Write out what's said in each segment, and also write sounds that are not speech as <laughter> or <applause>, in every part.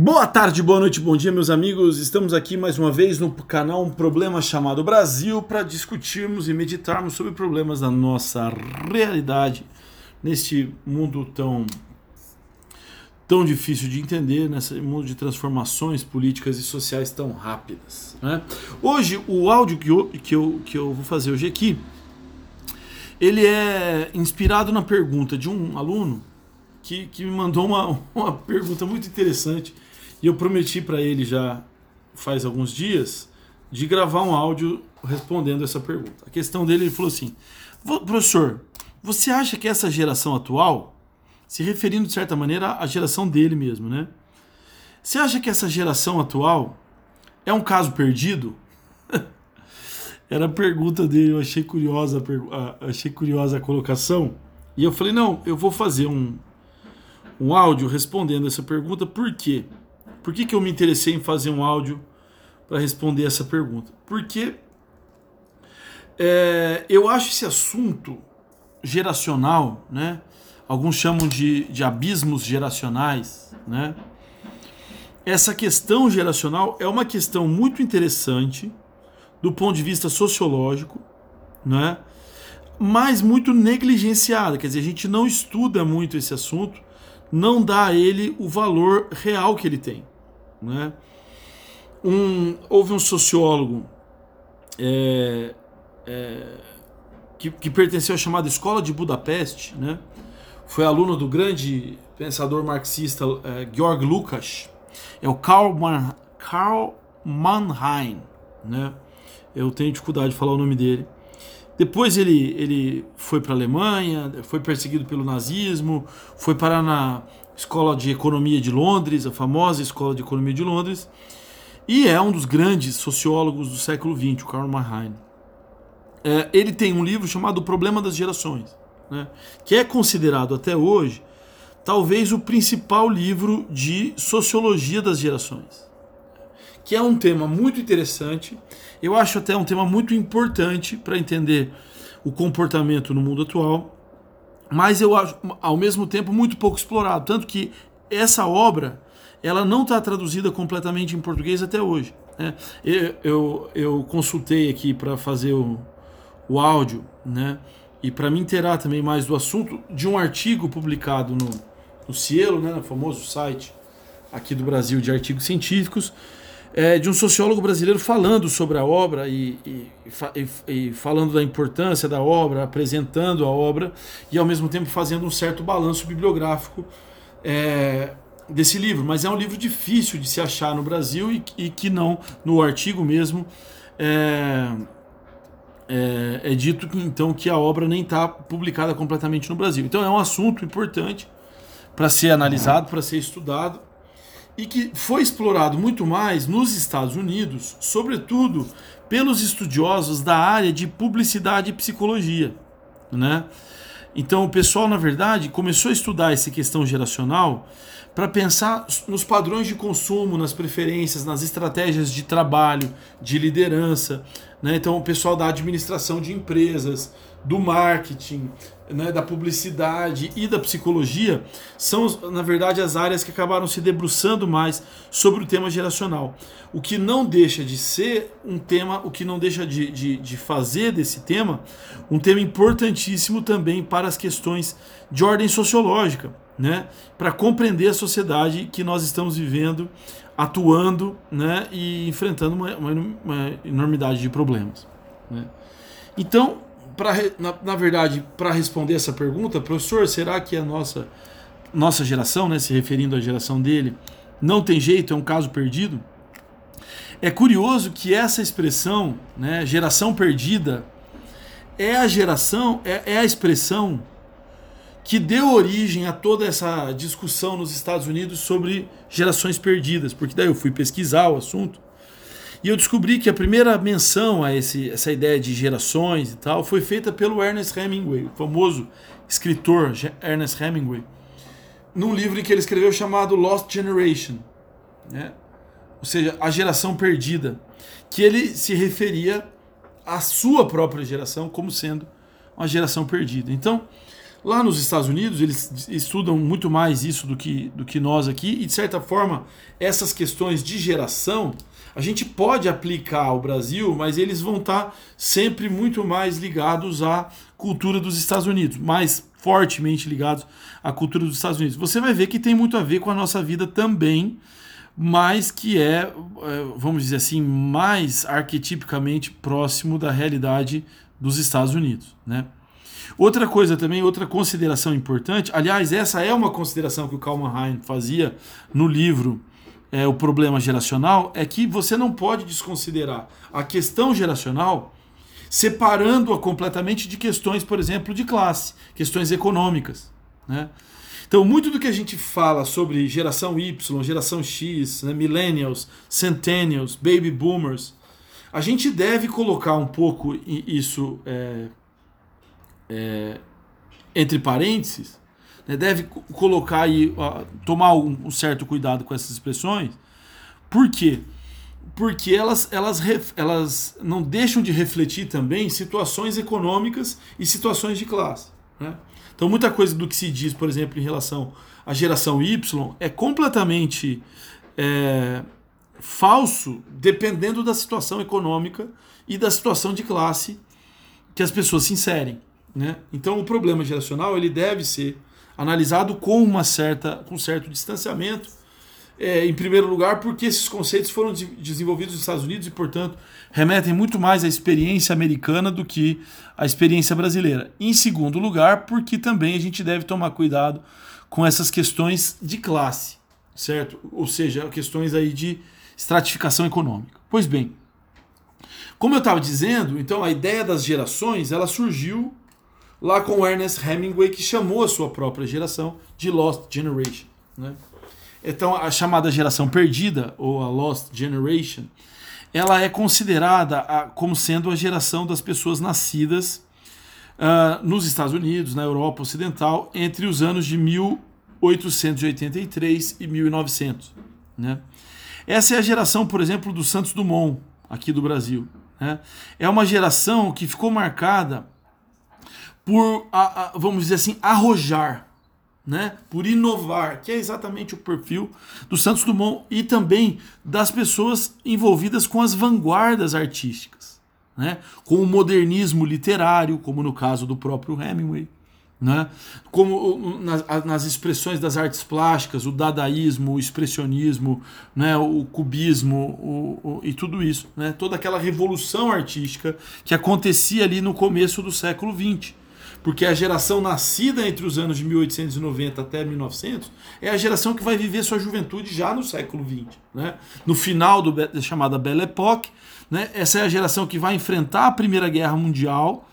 Boa tarde, boa noite, bom dia, meus amigos. Estamos aqui mais uma vez no canal Um Problema Chamado Brasil para discutirmos e meditarmos sobre problemas da nossa realidade neste mundo tão tão difícil de entender, nesse mundo de transformações políticas e sociais tão rápidas. Né? Hoje, o áudio que eu, que, eu, que eu vou fazer hoje aqui, ele é inspirado na pergunta de um aluno que, que me mandou uma, <laughs> uma pergunta muito interessante e eu prometi para ele já faz alguns dias de gravar um áudio respondendo essa pergunta. A questão dele, ele falou assim: professor, você acha que essa geração atual, se referindo de certa maneira à geração dele mesmo, né? Você acha que essa geração atual é um caso perdido? <laughs> Era a pergunta dele, eu achei curiosa, achei curiosa a colocação. E eu falei: não, eu vou fazer um, um áudio respondendo essa pergunta, por quê? Por que, que eu me interessei em fazer um áudio para responder essa pergunta? Porque é, eu acho esse assunto geracional, né? Alguns chamam de, de abismos geracionais, né? Essa questão geracional é uma questão muito interessante do ponto de vista sociológico, né? Mas muito negligenciada, quer dizer, a gente não estuda muito esse assunto não dá a ele o valor real que ele tem. Né? Um, houve um sociólogo é, é, que, que, pertenceu à chamada Escola de Budapeste, né? foi aluno do grande pensador marxista é, Georg Lukács, é o Karl, Man, Karl Mannheim. Né? Eu tenho dificuldade de falar o nome dele. Depois ele, ele foi para a Alemanha, foi perseguido pelo nazismo, foi parar na Escola de Economia de Londres, a famosa Escola de Economia de Londres, e é um dos grandes sociólogos do século XX, o Karl Marheim. É, ele tem um livro chamado O Problema das Gerações, né, que é considerado até hoje talvez o principal livro de sociologia das gerações que é um tema muito interessante. Eu acho até um tema muito importante para entender o comportamento no mundo atual, mas eu acho ao mesmo tempo muito pouco explorado, tanto que essa obra ela não está traduzida completamente em português até hoje. Né? Eu, eu, eu, consultei aqui para fazer o, o áudio, né? E para me inteirar também mais do assunto, de um artigo publicado no, no Cielo, né, no famoso site aqui do Brasil de artigos científicos, é, de um sociólogo brasileiro falando sobre a obra e, e, e, e, falando da importância da obra, apresentando a obra e ao mesmo tempo fazendo um certo balanço bibliográfico é, desse livro. Mas é um livro difícil de se achar no Brasil e, que não, no artigo mesmo, é, é, é dito que, então que a obra nem está publicada completamente no Brasil. Então é um assunto importante para ser analisado, para ser estudado e que foi explorado muito mais nos Estados Unidos, sobretudo pelos estudiosos da área de publicidade e psicologia, né? Então o pessoal, na verdade, começou a estudar essa questão geracional para pensar nos padrões de consumo, nas preferências, nas estratégias de trabalho, de liderança. Né? Então, o pessoal da administração de empresas, do marketing, né, da publicidade e da psicologia são, na verdade, as áreas que acabaram se debruçando mais sobre o tema geracional. O que não deixa de ser um tema, o que não deixa de, de, de fazer desse tema um tema importantíssimo também para as questões de ordem sociológica, né, para compreender a sociedade que nós estamos vivendo, atuando né, e enfrentando uma, uma, uma enormidade de problemas. Né. Então, pra, na, na verdade, para responder essa pergunta, professor, será que a nossa, nossa geração, né, se referindo à geração dele, não tem jeito, é um caso perdido? É curioso que essa expressão, né, geração perdida, é a geração, é, é a expressão que deu origem a toda essa discussão nos Estados Unidos sobre gerações perdidas, porque daí eu fui pesquisar o assunto e eu descobri que a primeira menção a esse, essa ideia de gerações e tal foi feita pelo Ernest Hemingway, o famoso escritor Ernest Hemingway, num livro que ele escreveu chamado Lost Generation, né? ou seja, a geração perdida, que ele se referia à sua própria geração como sendo uma geração perdida. Então, Lá nos Estados Unidos, eles estudam muito mais isso do que, do que nós aqui, e de certa forma, essas questões de geração a gente pode aplicar ao Brasil, mas eles vão estar sempre muito mais ligados à cultura dos Estados Unidos, mais fortemente ligados à cultura dos Estados Unidos. Você vai ver que tem muito a ver com a nossa vida também, mas que é, é vamos dizer assim, mais arquetipicamente próximo da realidade dos Estados Unidos, né? Outra coisa também, outra consideração importante, aliás, essa é uma consideração que o Kalman Hein fazia no livro é, O Problema Geracional, é que você não pode desconsiderar a questão geracional separando-a completamente de questões, por exemplo, de classe, questões econômicas. Né? Então, muito do que a gente fala sobre geração Y, geração X, né, millennials, centennials, baby boomers, a gente deve colocar um pouco isso é, é, entre parênteses, né, deve colocar aí, tomar um, certo cuidado com essas expressões. Por quê? Porque elas, elas, elas não deixam de refletir também situações econômicas e situações de classe. Né? Então, muita coisa do que se diz, por exemplo, em relação à geração Y é completamente é, falso, dependendo da situação econômica e da situação de classe que as pessoas se inserem. Né? Então, o problema geracional ele deve ser analisado com uma certa, com certo distanciamento. É, em primeiro lugar, porque esses conceitos foram de, desenvolvidos nos Estados Unidos e, portanto, remetem muito mais à experiência americana do que à experiência brasileira. Em segundo lugar, porque também a gente deve tomar cuidado com essas questões de classe, certo? Ou seja, questões aí de estratificação econômica. Pois bem, como eu estava dizendo, então a ideia das gerações ela surgiu lá com Ernest Hemingway, que chamou a sua própria geração de Lost Generation. Né? Então, a chamada geração perdida, ou a Lost Generation, ela é considerada a, como sendo a geração das pessoas nascidas uh, nos Estados Unidos, na Europa Ocidental, entre os anos de 1883 e 1900. Né? Essa é a geração, por exemplo, do Santos Dumont, aqui do Brasil. Né? É uma geração que ficou marcada por, a, a, vamos dizer assim, arrojar, né? por inovar, que é exatamente o perfil do Santos Dumont e também das pessoas envolvidas com as vanguardas artísticas, né? com o modernismo literário, como no caso do próprio Hemingway. Né? Como nas, nas, expressões das artes plásticas, o dadaísmo, o expressionismo, né? o cubismo o, o, e tudo isso, né? toda aquela revolução artística que acontecia ali no começo do século XX porque a geração nascida entre os anos de 1890 até 1900 é a geração que vai viver sua juventude já no século XX. Né? No final do, da chamada Belle Époque, né? essa é a geração que vai enfrentar a Primeira Guerra Mundial,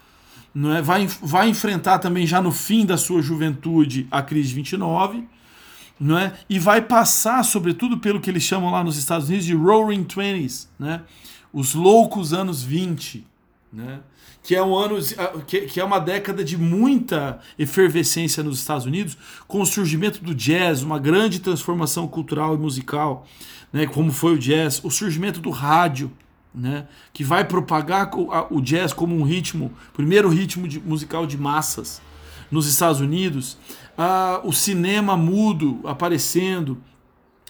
não é? vai, vai enfrentar também já no fim da sua juventude a crise de 29, não é? e vai passar, sobretudo, pelo que eles chamam lá nos Estados Unidos de Roaring Twenties, né? os loucos anos 20. Né? que é um ano que, que, é uma década de muita efervescência nos Estados Unidos, com o surgimento do jazz, uma grande transformação cultural e musical, né, como foi o jazz, o surgimento do rádio, né, que vai propagar o jazz como um ritmo, primeiro ritmo de, musical de massas nos Estados Unidos, uh, o cinema mudo aparecendo,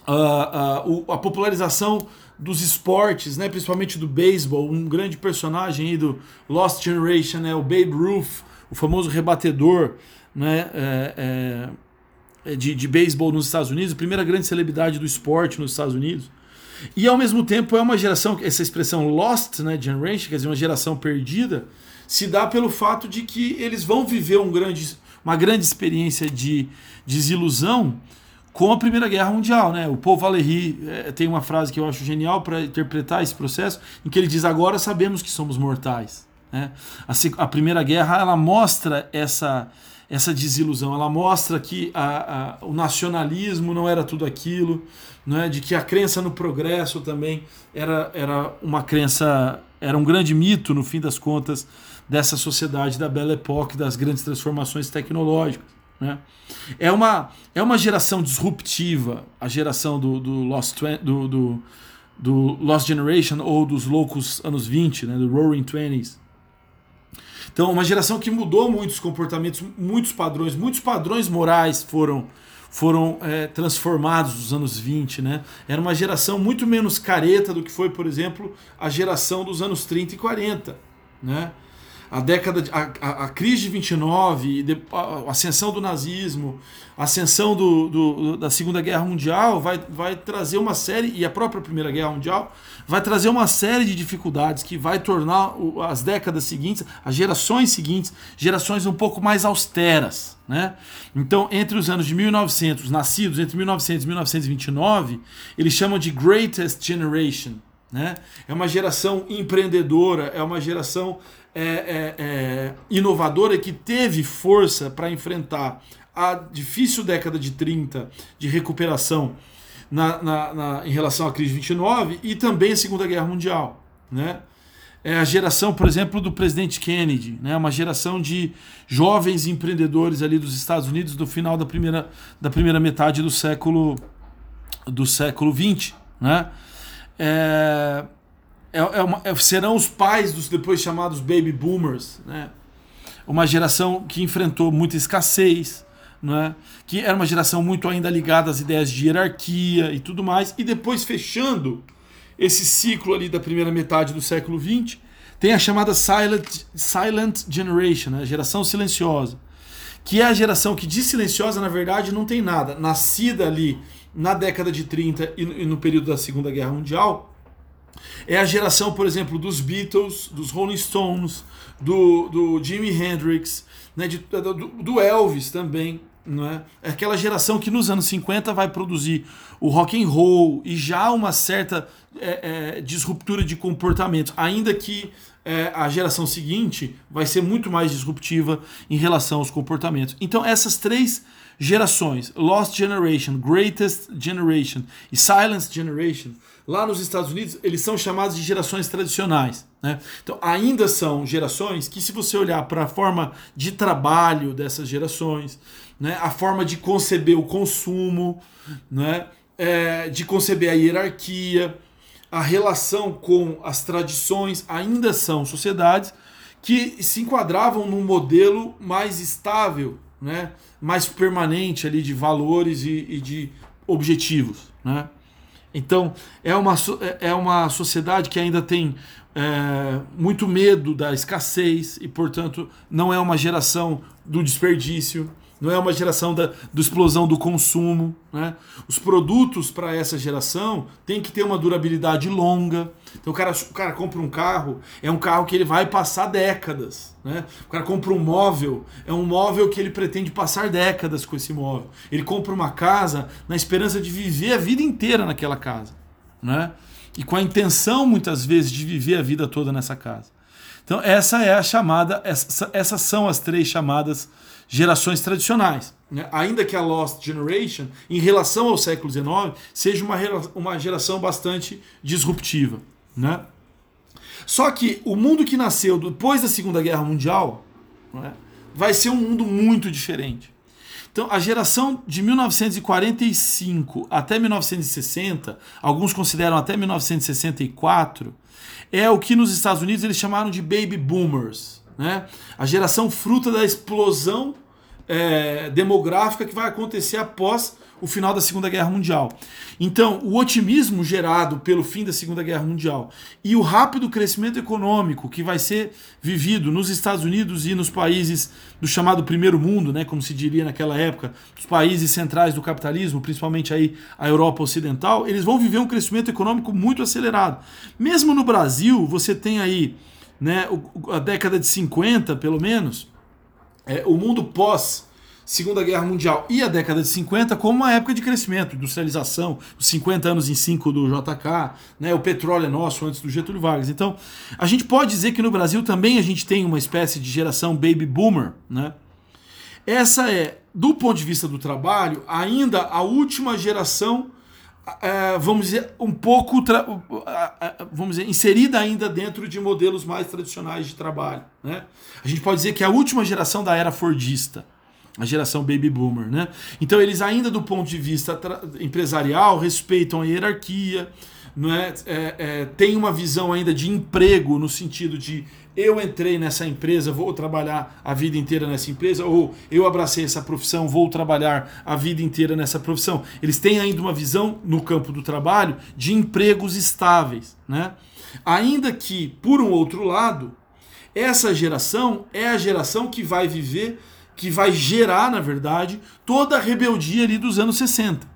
uh, uh, a popularização dos esportes, né, principalmente do beisebol, um grande personagem aí do Lost Generation, né, o Babe Ruth, o famoso rebatedor né, é, é, de, de beisebol nos Estados Unidos, a primeira grande celebridade do esporte nos Estados Unidos. E ao mesmo tempo é uma geração, essa expressão Lost né, Generation, quer dizer, uma geração perdida, se dá pelo fato de que eles vão viver um grande, uma grande experiência de desilusão com a Primeira Guerra Mundial. Né? O Paul Valéry é, tem uma frase que eu acho genial para interpretar esse processo, em que ele diz: Agora sabemos que somos mortais. Né? A, a Primeira Guerra ela mostra essa, essa desilusão, ela mostra que a, a, o nacionalismo não era tudo aquilo, né? de que a crença no progresso também era, era uma crença, era um grande mito, no fim das contas, dessa sociedade da Belle Époque, das grandes transformações tecnológicas. Né? É, uma, é uma geração disruptiva, a geração do, do, Lost, do, do, do Lost Generation ou dos loucos anos 20, né? do Roaring Twenties. Então, uma geração que mudou muitos comportamentos, muitos padrões, muitos padrões morais foram foram é, transformados nos anos 20, né? Era uma geração muito menos careta do que foi, por exemplo, a geração dos anos 30 e 40, né? A década de, a, a, a, crise de 29, a ascensão do nazismo, a ascensão do, do, da Segunda Guerra Mundial vai, vai trazer uma série, e a própria Primeira Guerra Mundial, vai trazer uma série de dificuldades que vai tornar as décadas seguintes, as gerações seguintes, gerações um pouco mais austeras. Né? Então, entre os anos de 1900, nascidos entre 1900 e 1929, eles chamam de Greatest Generation. Né? É uma geração empreendedora, é uma geração é, é, é, inovadora que teve força para enfrentar a difícil década de 30 de recuperação na, na, na, em relação à crise de 29 e também a Segunda Guerra Mundial. Né? É a geração, por exemplo, do presidente Kennedy, né? uma geração de jovens empreendedores ali dos Estados Unidos do final da primeira, da primeira metade do século do século 20, né? É, é, é uma, é, serão os pais dos depois chamados baby boomers, né? Uma geração que enfrentou muita escassez, né? que era uma geração muito ainda ligada às ideias de hierarquia e tudo mais, e depois fechando esse ciclo ali da primeira metade do século XX, tem a chamada Silent, silent Generation, né? a geração silenciosa, que é a geração que de silenciosa, na verdade, não tem nada. Nascida ali na década de 30 e no período da Segunda Guerra Mundial, é a geração, por exemplo, dos Beatles, dos Rolling Stones, do, do Jimi Hendrix, né, de, do, do, Elvis também. Não é? é aquela geração que nos anos 50 vai produzir o rock and roll e já uma certa é, é, disruptura de comportamento, ainda que é, a geração seguinte vai ser muito mais disruptiva em relação aos comportamentos. Então essas três gerações, Lost Generation, Greatest Generation e Silence Generation, lá nos Estados Unidos, eles são chamados de gerações tradicionais. Né? Então, ainda são gerações que, se você olhar para a forma de trabalho dessas gerações, né? a forma de conceber o consumo, né? É, de conceber a hierarquia, a relação com as tradições, ainda são sociedades que se enquadravam num modelo mais estável né, mais permanente ali de valores e, e de objetivos. Né? Então, é uma, é, é uma sociedade que ainda tem é, muito medo da escassez e, portanto, não é uma geração do desperdício não é uma geração da, da explosão do consumo. Né? Os produtos para essa geração têm que ter uma durabilidade longa. Então o cara, o cara compra um carro, é um carro que ele vai passar décadas. Né? O cara compra um móvel, é um móvel que ele pretende passar décadas com esse móvel. Ele compra uma casa na esperança de viver a vida inteira naquela casa. Né? E com a intenção, muitas vezes, de viver a vida toda nessa casa. Então, essa é a chamada, essa, essas são as três chamadas gerações tradicionais. Né? Ainda que a Lost Generation, em relação ao século XIX, seja uma, uma geração bastante disruptiva. Né? Só que o mundo que nasceu depois da Segunda Guerra Mundial né, vai ser um mundo muito diferente. Então, a geração de 1945 até 1960, alguns consideram até 1964, é o que nos Estados Unidos eles chamaram de baby boomers né? a geração fruta da explosão é, demográfica que vai acontecer após o final da Segunda Guerra Mundial. Então, o otimismo gerado pelo fim da Segunda Guerra Mundial e o rápido crescimento econômico que vai ser vivido nos Estados Unidos e nos países do chamado primeiro mundo, né, como se diria naquela época, os países centrais do capitalismo, principalmente aí a Europa Ocidental, eles vão viver um crescimento econômico muito acelerado. Mesmo no Brasil, você tem aí né, a década de 50, pelo menos, é, o mundo pós Segunda Guerra Mundial e a década de 50 como uma época de crescimento, industrialização, os 50 anos em 5 do JK, né, o petróleo é nosso antes do Getúlio Vargas. Então, a gente pode dizer que no Brasil também a gente tem uma espécie de geração baby boomer, né? Essa é, do ponto de vista do trabalho, ainda a última geração é, vamos dizer, um pouco, vamos dizer, inserida ainda dentro de modelos mais tradicionais de trabalho. Né? A gente pode dizer que é a última geração da era Fordista, a geração Baby Boomer. Né? Então, eles ainda, do ponto de vista empresarial, respeitam a hierarquia, não é? É, é, tem uma visão ainda de emprego no sentido de eu entrei nessa empresa, vou trabalhar a vida inteira nessa empresa, ou eu abracei essa profissão, vou trabalhar a vida inteira nessa profissão. Eles têm ainda uma visão no campo do trabalho de empregos estáveis, né? Ainda que, por um outro lado, essa geração é a geração que vai viver, que vai gerar, na verdade, toda a rebeldia ali dos anos 60.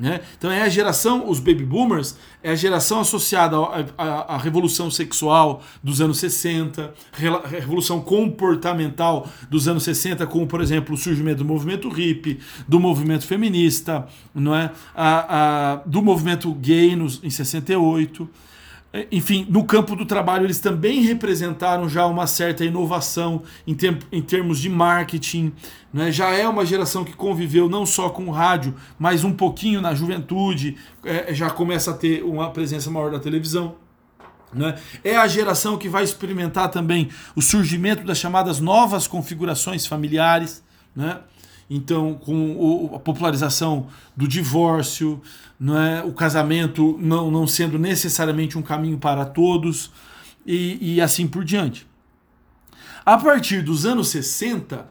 Né? Então é a geração, os baby boomers, é a geração associada à, revolução sexual dos anos 60, a revolução comportamental dos anos 60, como por exemplo o surgimento do movimento hippie, do movimento feminista, não é? a, a do movimento gay nos, em 68. É, enfim, no campo do trabalho eles também representaram já uma certa inovação em, em termos de marketing. Né? Já é uma geração que conviveu não só com o rádio, mas um pouquinho na juventude, é, já começa a ter uma presença maior da televisão. Né? É a geração que vai experimentar também o surgimento das chamadas novas configurações familiares. Né? Então, com o, a popularização do divórcio, não é, o casamento não, não sendo necessariamente um caminho para todos, e, e assim por diante. A partir dos anos 60,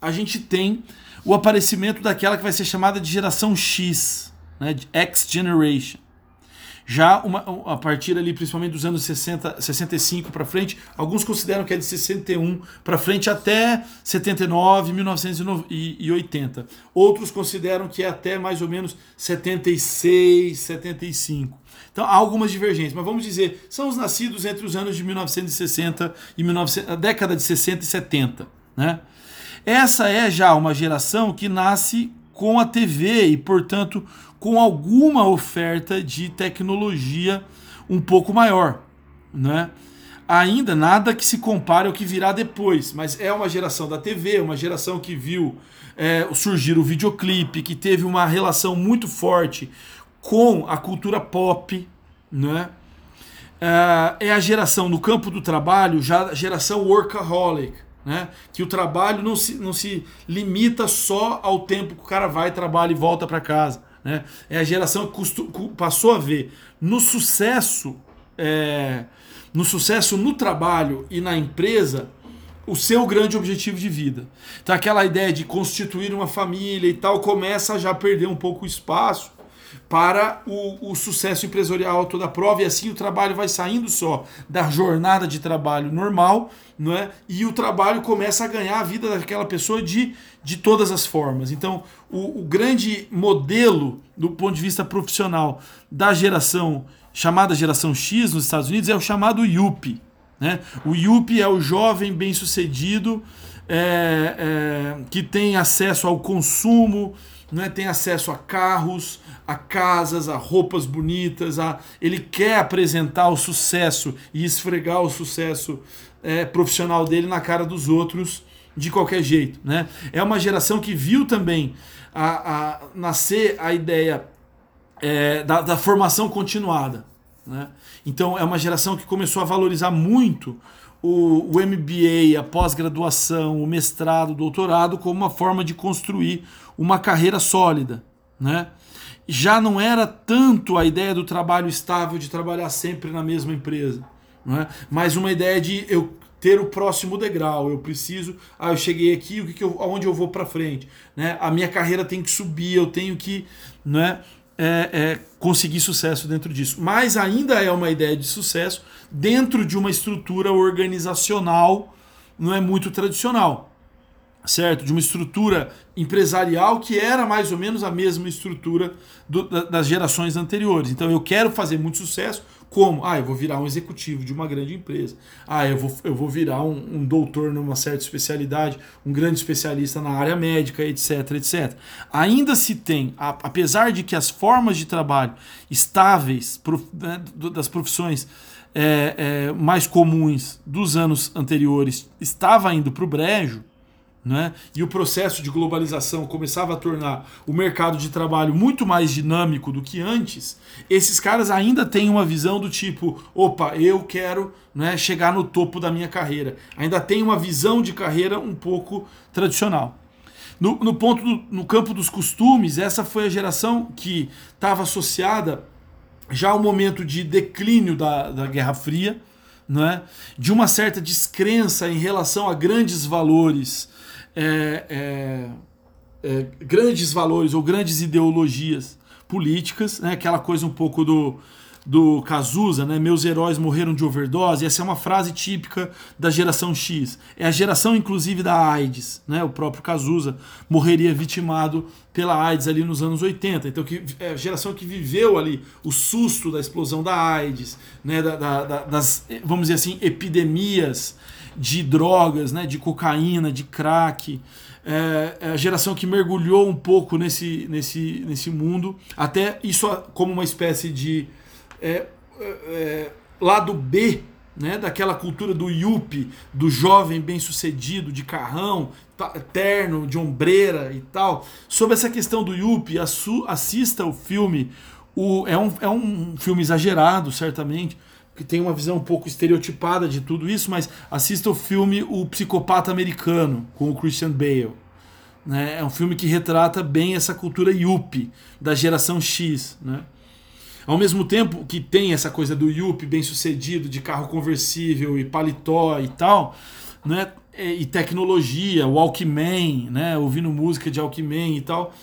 a gente tem o aparecimento daquela que vai ser chamada de geração X, né, de X Generation. Já uma, a partir ali, principalmente dos anos 60, 65 para frente, alguns consideram que é de 61 para frente até 79, 1980. Outros consideram que é até mais ou menos 76, 75. Então há algumas divergências, mas vamos dizer, são os nascidos entre os anos de 1960 e 1900, a década de 60 e 70, né? Essa é já uma geração que nasce com a TV e, portanto, com alguma oferta de tecnologia um pouco maior, né? Ainda nada que se compare ao que virá depois, mas é uma geração da TV, uma geração que viu é, surgir o videoclipe, que teve uma relação muito forte com a cultura pop, né? É, é a geração no campo do trabalho, já a geração workaholic, né? Que o trabalho não se, não se limita só ao tempo que o cara vai, trabalha e volta para casa. Né? É a geração que passou a ver no sucesso, é, no sucesso no trabalho e na empresa o seu grande objetivo de vida. Então aquela ideia de constituir uma família e tal começa a já perder um pouco o espaço para o, o sucesso empresarial toda a prova e assim o trabalho vai saindo só da jornada de trabalho normal, não é? E o trabalho começa a ganhar a vida daquela pessoa de, de todas as formas. Então, o, o grande modelo do ponto de vista profissional da geração chamada geração X nos Estados Unidos é o chamado Yuppie. Né? O Yuppie é o jovem bem-sucedido é, é, que tem acesso ao consumo, né? tem acesso a carros, a casas, a roupas bonitas, a... ele quer apresentar o sucesso e esfregar o sucesso é, profissional dele na cara dos outros de qualquer jeito. Né? É uma geração que viu também a, a nascer a ideia é, da, da, formação continuada. Né? Então é uma geração que começou a valorizar muito o, o MBA, a pós-graduação, o mestrado, o doutorado como uma forma de construir uma carreira sólida. Né? já não era tanto a ideia do trabalho estável, de trabalhar sempre na mesma empresa, não é? mas uma ideia de eu ter o próximo degrau, eu preciso, ah, eu cheguei aqui, o que, que eu, aonde eu vou para frente, né? A minha carreira tem que subir, eu tenho que, não é, é, conseguir sucesso dentro disso. Mas ainda é uma ideia de sucesso dentro de uma estrutura organizacional, não é muito tradicional certo? De uma estrutura empresarial que era mais ou menos a mesma estrutura do, das gerações anteriores. Então eu quero fazer muito sucesso. Como? Ah, eu vou virar um executivo de uma grande empresa. Ah, eu vou, eu vou virar um, um doutor numa certa especialidade, um grande especialista na área médica, etc, etc. Ainda se tem, apesar de que as formas de trabalho estáveis né, das profissões é, é, mais comuns dos anos anteriores estava indo para o brejo, né? E o processo de globalização começava a tornar o mercado de trabalho muito mais dinâmico do que antes, esses caras ainda têm uma visão do tipo: opa, eu quero né, chegar no topo da minha carreira. Ainda tem uma visão de carreira um pouco tradicional. No, no ponto do, no campo dos costumes, essa foi a geração que estava associada já ao momento de declínio da, da Guerra Fria não é? de uma certa descrença em relação a grandes valores, é, é, é, grandes valores ou grandes ideologias políticas, né? aquela coisa um pouco do do Cazuza, né? Meus heróis morreram de overdose. Essa é uma frase típica da geração X. É a geração, inclusive, da AIDS, né? O próprio Cazuza morreria vitimado pela AIDS ali nos anos 80. Então, que, é a geração que viveu ali o susto da explosão da AIDS, né? Da, da, da, das, vamos dizer assim, epidemias de drogas, né? De cocaína, de crack. É, é a geração que mergulhou um pouco nesse, nesse, nesse mundo, até isso como uma espécie de é, é, é, lado B né, daquela cultura do yuppie, do jovem bem-sucedido, de carrão, terno, de ombreira e tal. Sobre essa questão do yuppie, assista o filme. O, é, um, é um filme exagerado, certamente, que tem uma visão um pouco estereotipada de tudo isso, mas assista o filme O Psicopata Americano, com o Christian Bale. Né? É um filme que retrata bem essa cultura yuppie, da geração X. Né? Ao mesmo tempo que tem essa coisa do Yuppie bem sucedido, de carro conversível e paletó e tal, né? E tecnologia, Walkman, né? Ouvindo música de Walkman e tal.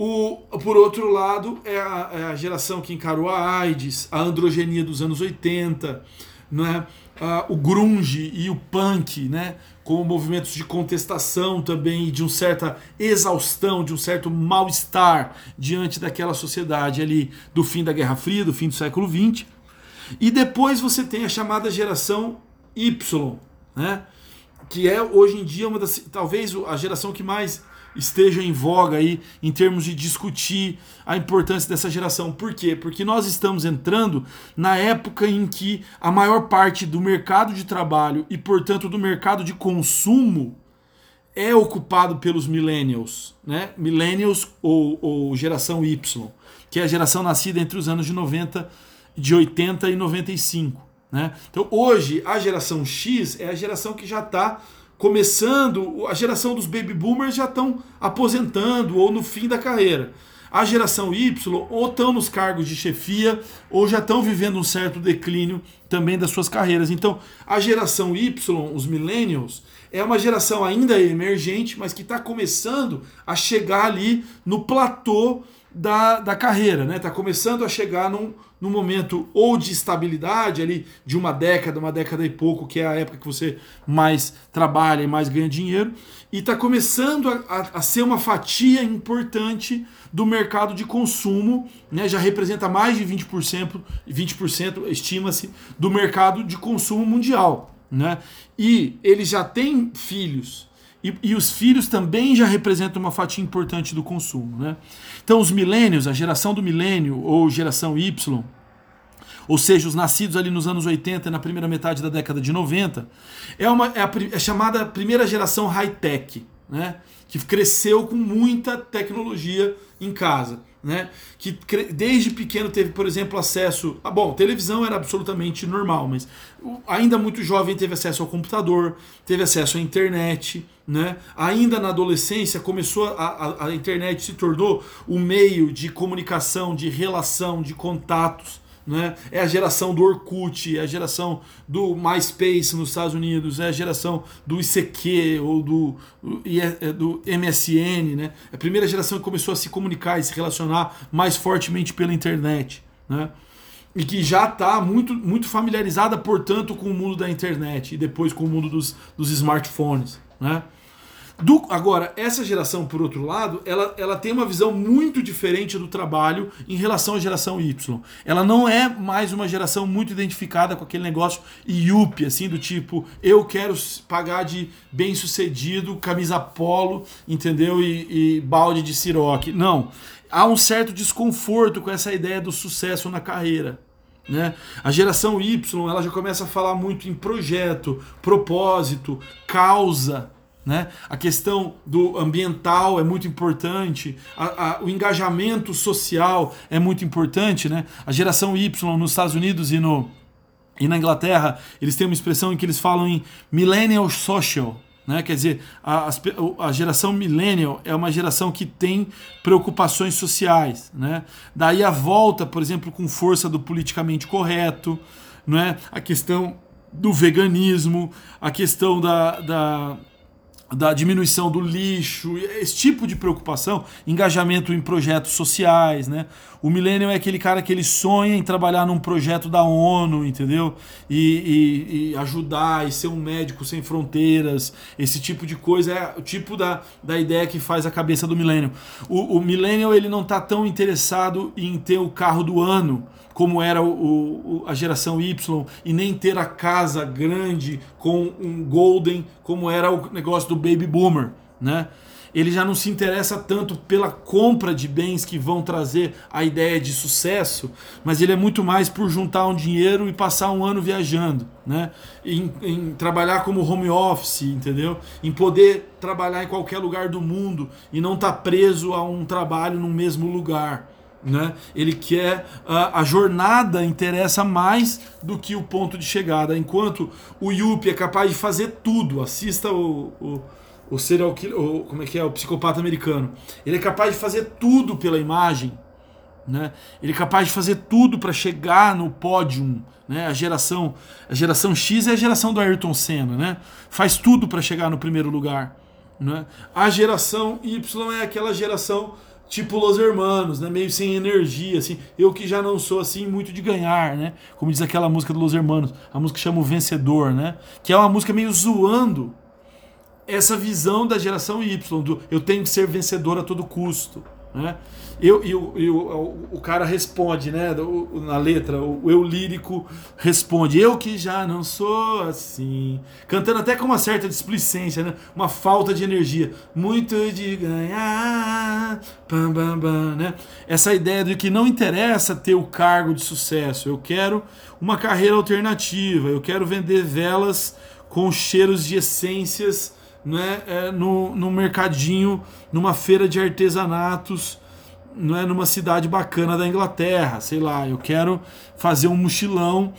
O, por outro lado, é a, é a geração que encarou a AIDS, a androgenia dos anos 80, né? Uh, o grunge e o punk, né? como movimentos de contestação também, de uma certa exaustão, de um certo mal-estar diante daquela sociedade ali do fim da Guerra Fria, do fim do século XX. E depois você tem a chamada geração Y, né? que é hoje em dia uma das talvez a geração que mais esteja em voga aí em termos de discutir a importância dessa geração. Por quê? Porque nós estamos entrando na época em que a maior parte do mercado de trabalho e, portanto, do mercado de consumo é ocupado pelos millennials, né? Millennials ou, ou geração Y, que é a geração nascida entre os anos de 90, de 80 e 95. Né? Então hoje a geração X é a geração que já está começando, a geração dos baby boomers já estão aposentando ou no fim da carreira. A geração Y ou estão nos cargos de chefia ou já estão vivendo um certo declínio também das suas carreiras. Então, a geração Y, os millennials, é uma geração ainda emergente, mas que está começando a chegar ali no platô da, da carreira, né? Está começando a chegar num, num momento ou de estabilidade ali de uma década, uma década e pouco, que é a época que você mais trabalha e mais ganha dinheiro, e está começando a, a, a, ser uma fatia importante do mercado de consumo, né? já representa mais de 20%, 20% estima-se, do mercado de consumo mundial. Né? E ele já tem filhos, e, e, os filhos também já representam uma fatia importante do consumo. Né? Então, os milênios, a geração do milênio ou geração Y, ou seja, os nascidos ali nos anos 80 e na primeira metade da década de 90, é, uma, é, a, é chamada primeira geração high-tech, né? que cresceu com muita tecnologia em casa né? Que desde pequeno teve, por exemplo, acesso. Ah, bom, televisão era absolutamente normal, mas ainda muito jovem teve acesso ao computador, teve acesso à internet, né? Ainda na adolescência começou a, a, a internet se tornou o meio de comunicação, de relação, de contatos né? É a geração do Orkut, é a geração do MySpace nos Estados Unidos, é a geração do ICQ ou do, é, do MSN, né? É a primeira geração que começou a se comunicar e se relacionar mais fortemente pela internet, né? E que já está muito, muito familiarizada, portanto, com o mundo da internet e depois com o mundo dos, dos smartphones, né? Do, agora, essa geração, por outro lado, ela, ela tem uma visão muito diferente do trabalho em relação à geração Y. Ela não é mais uma geração muito identificada com aquele negócio IUP, assim, do tipo, eu quero pagar de bem sucedido, camisa polo, entendeu? E, e balde de siroque. Não. Há um certo desconforto com essa ideia do sucesso na carreira. Né? A geração Y ela já começa a falar muito em projeto, propósito, causa. Né? A questão do ambiental é muito importante, a, a, o engajamento social é muito importante. Né? A geração Y nos Estados Unidos e, no, e na Inglaterra, eles têm uma expressão em que eles falam em millennial social. Né? Quer dizer, a, a geração millennial é uma geração que tem preocupações sociais. Né? Daí a volta, por exemplo, com força do politicamente correto, não é? a questão do veganismo, a questão da, da da diminuição do lixo, esse tipo de preocupação, engajamento em projetos sociais, né? O millennial é aquele cara que ele sonha em trabalhar num projeto da ONU, entendeu? E, e, e, ajudar, e ser um médico sem fronteiras, esse tipo de coisa é o tipo da, da ideia que faz a cabeça do millennial. O, o millennial ele não está tão interessado em ter o carro do ano, como era o, o, a geração Y, e nem ter a casa grande com um golden, como era o negócio do baby boomer, né? Ele já não se interessa tanto pela compra de bens que vão trazer a ideia de sucesso, mas ele é muito mais por juntar um dinheiro e passar um ano viajando, né? Em, em trabalhar como home office, entendeu? Em poder trabalhar em qualquer lugar do mundo e não estar tá preso a um trabalho no mesmo lugar. Né? Ele quer a, a, jornada interessa mais do que o ponto de chegada. Enquanto o Yuppie é capaz de fazer tudo, assista o, o, o serial killer, o, como é que é, o psicopata americano. Ele é capaz de fazer tudo pela imagem, né? Ele é capaz de fazer tudo para chegar no pódio, né? A geração, a geração X é a geração do Ayrton Senna, né? Faz tudo para chegar no primeiro lugar, né? A geração Y é aquela geração tipo Los Hermanos, né? Meio sem energia, assim. Eu que já não sou assim muito de ganhar, né? Como diz aquela música do Los Hermanos, a música que chama o Vencedor, né? Que é uma música meio zoando essa visão da geração Y, do eu tenho que ser vencedor a todo custo, né? Eu, eu, eu, o, o cara responde, né? Na letra, o eu lírico responde, eu que já não sou assim. Cantando até com uma certa displicência, né? Uma falta de energia. Muito de ganhar. Bam, bam, bam, né? Essa ideia de que não interessa ter o cargo de sucesso. Eu quero uma carreira alternativa. Eu quero vender velas com cheiros de essências né, é, no, no mercadinho, numa feira de artesanatos não é numa cidade bacana da Inglaterra, sei lá, eu quero fazer um mochilão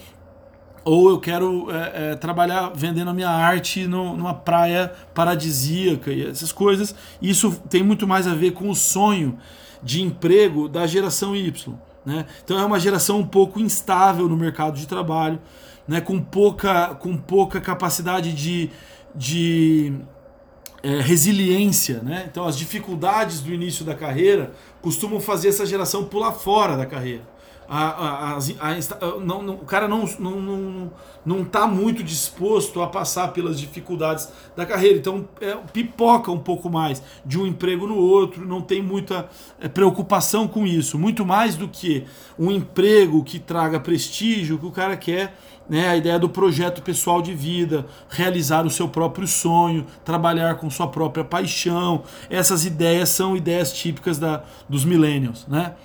ou eu quero é, é, trabalhar vendendo a minha arte no, numa praia paradisíaca e essas coisas. Isso tem muito mais a ver com o sonho de emprego da geração Y. Né? Então é uma geração um pouco instável no mercado de trabalho, né? com, pouca, com pouca capacidade de, de é, resiliência. Né? Então as dificuldades do início da carreira costumam fazer essa geração pular fora da carreira. A, a, a, não, não, o cara não não, não, não tá muito disposto a passar pelas dificuldades da carreira, então é, pipoca um pouco mais de um emprego no outro, não tem muita é, preocupação com isso, muito mais do que um emprego que traga prestígio, que o cara quer né, a ideia do projeto pessoal de vida, realizar o seu próprio sonho, trabalhar com sua própria paixão. Essas ideias são ideias típicas da, dos millennials. Né?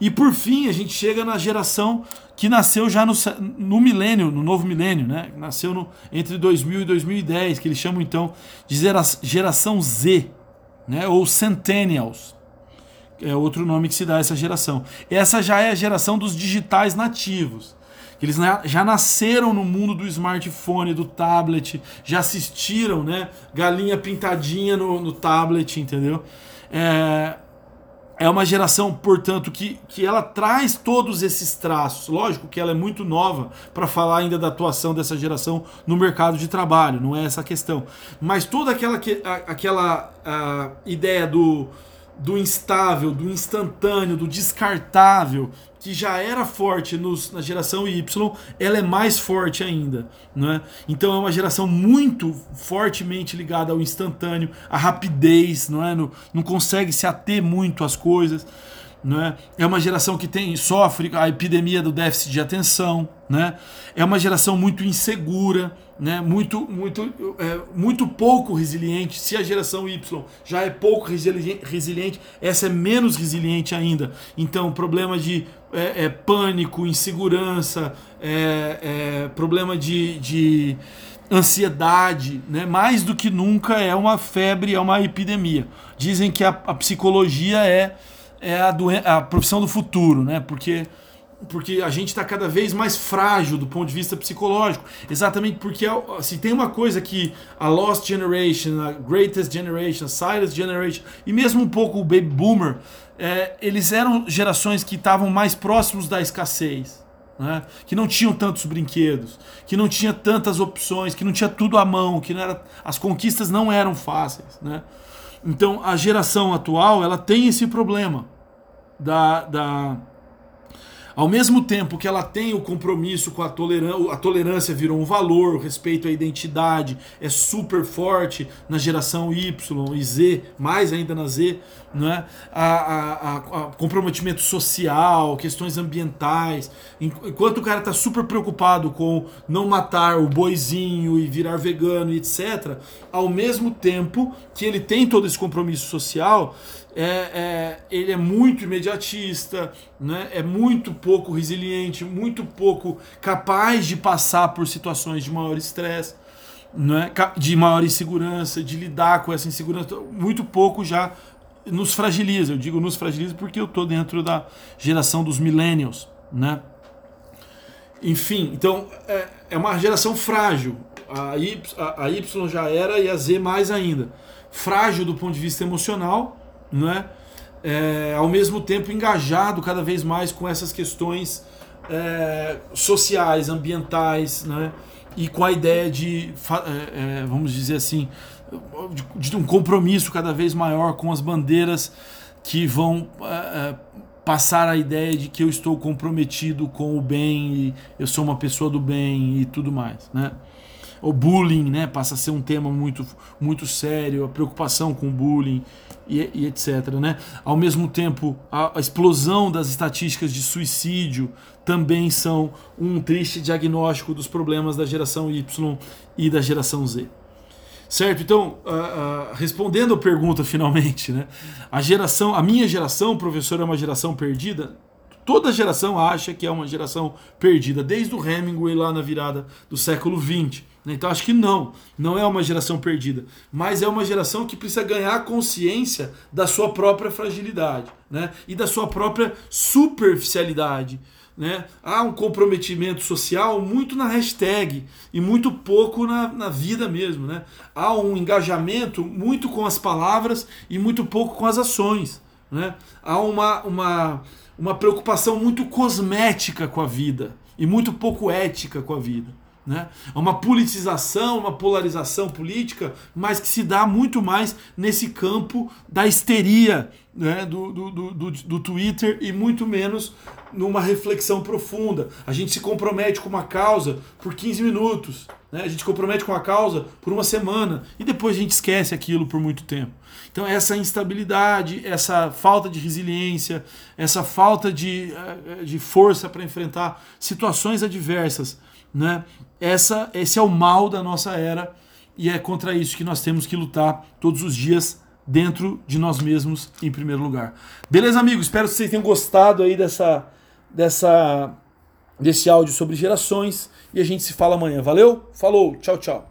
E por fim, a gente chega na geração que nasceu já no, no milênio, no novo milênio, né? nasceu no, entre 2000 e 2010, que eles chamam então de geração Z, né? ou Centennials. É outro nome que se dá a essa geração. Essa já é a geração dos digitais nativos eles já nasceram no mundo do smartphone, do tablet, já assistiram, né? Galinha pintadinha no, no tablet, entendeu? É, é uma geração, portanto, que, que ela traz todos esses traços. Lógico que ela é muito nova para falar ainda da atuação dessa geração no mercado de trabalho, não é essa a questão. Mas toda aquela, aquela a, ideia do, do instável, do instantâneo, do descartável, que já era forte nos, na geração Y, ela é mais forte ainda. Né? Então é uma geração muito fortemente ligada ao instantâneo, à rapidez, não, é? não, não consegue se ater muito às coisas. Né? É uma geração que tem sofre a epidemia do déficit de atenção, né? É uma geração muito insegura, né? Muito muito é, muito pouco resiliente. Se a geração Y já é pouco resiliente, essa é menos resiliente ainda. Então, problema de é, é, pânico, insegurança, é, é, problema de, de ansiedade, né? mais do que nunca é uma febre, é uma epidemia. Dizem que a, a psicologia é é a, a profissão do futuro, né? Porque porque a gente está cada vez mais frágil do ponto de vista psicológico. Exatamente porque se tem uma coisa que a Lost Generation, a Greatest Generation, a Silent Generation e mesmo um pouco o Baby Boomer, é, eles eram gerações que estavam mais próximos da escassez. né? que não tinham tantos brinquedos, que não tinha tantas opções, que não tinha tudo à mão, que não era, as conquistas não eram fáceis. Né? Então a geração atual ela tem esse problema da, da ao mesmo tempo que ela tem o compromisso com a tolerância, a tolerância virou um valor, o respeito à identidade é super forte na geração Y e Z, mais ainda na Z, né? a, a, a comprometimento social, questões ambientais. Enquanto o cara está super preocupado com não matar o boizinho e virar vegano etc., ao mesmo tempo que ele tem todo esse compromisso social, é, é, ele é muito imediatista, né? é muito pouco resiliente, muito pouco capaz de passar por situações de maior estresse, né? de maior insegurança, de lidar com essa insegurança. Muito pouco já nos fragiliza. Eu digo nos fragiliza porque eu estou dentro da geração dos millennials. Né? Enfim, então é, é uma geração frágil. A y, a, a y já era e a Z mais ainda. Frágil do ponto de vista emocional não é? ao mesmo tempo engajado cada vez mais com essas questões é, sociais, ambientais, né? e com a ideia de, é, é, vamos dizer assim, de, de, um compromisso cada vez maior com as bandeiras que vão é, é, passar a ideia de que eu estou comprometido com o bem eu sou uma pessoa do bem e tudo mais, né? O bullying, né, passa a ser um tema muito muito sério, a preocupação com o bullying e, e etc. Né? Ao mesmo tempo, a, a explosão das estatísticas de suicídio também são um triste diagnóstico dos problemas da geração Y e da geração Z. Certo? Então, uh, uh, respondendo a pergunta finalmente, né? A geração, a minha geração, professor, é uma geração perdida? Toda geração acha que é uma geração perdida, desde o Hemingway lá na virada do século XX. Né? Então acho que não, não é uma geração perdida, mas é uma geração que precisa ganhar consciência da sua própria fragilidade né? e da sua própria superficialidade. Né? Há um comprometimento social muito na hashtag e muito pouco na, na vida mesmo. Né? Há um engajamento muito com as palavras e muito pouco com as ações. Né? Há uma, uma, uma preocupação muito cosmética com a vida e muito pouco ética com a vida. Né? É uma politização, uma polarização política, mas que se dá muito mais nesse campo da histeria né? do, do, do, do, Twitter e muito menos numa reflexão profunda. A gente se compromete com uma causa por 15 minutos, né? a gente se compromete com a causa por uma semana e depois a gente esquece aquilo por muito tempo. Então, essa instabilidade, essa falta de resiliência, essa falta de, eh, de força para enfrentar situações adversas né? Essa, esse é o mal da nossa era e é contra isso que nós temos que lutar todos os dias dentro de nós mesmos em primeiro lugar. Beleza, amigos? Espero que vocês tenham gostado aí dessa, dessa desse áudio sobre gerações e a gente se fala amanhã. Valeu? Falou, tchau, tchau.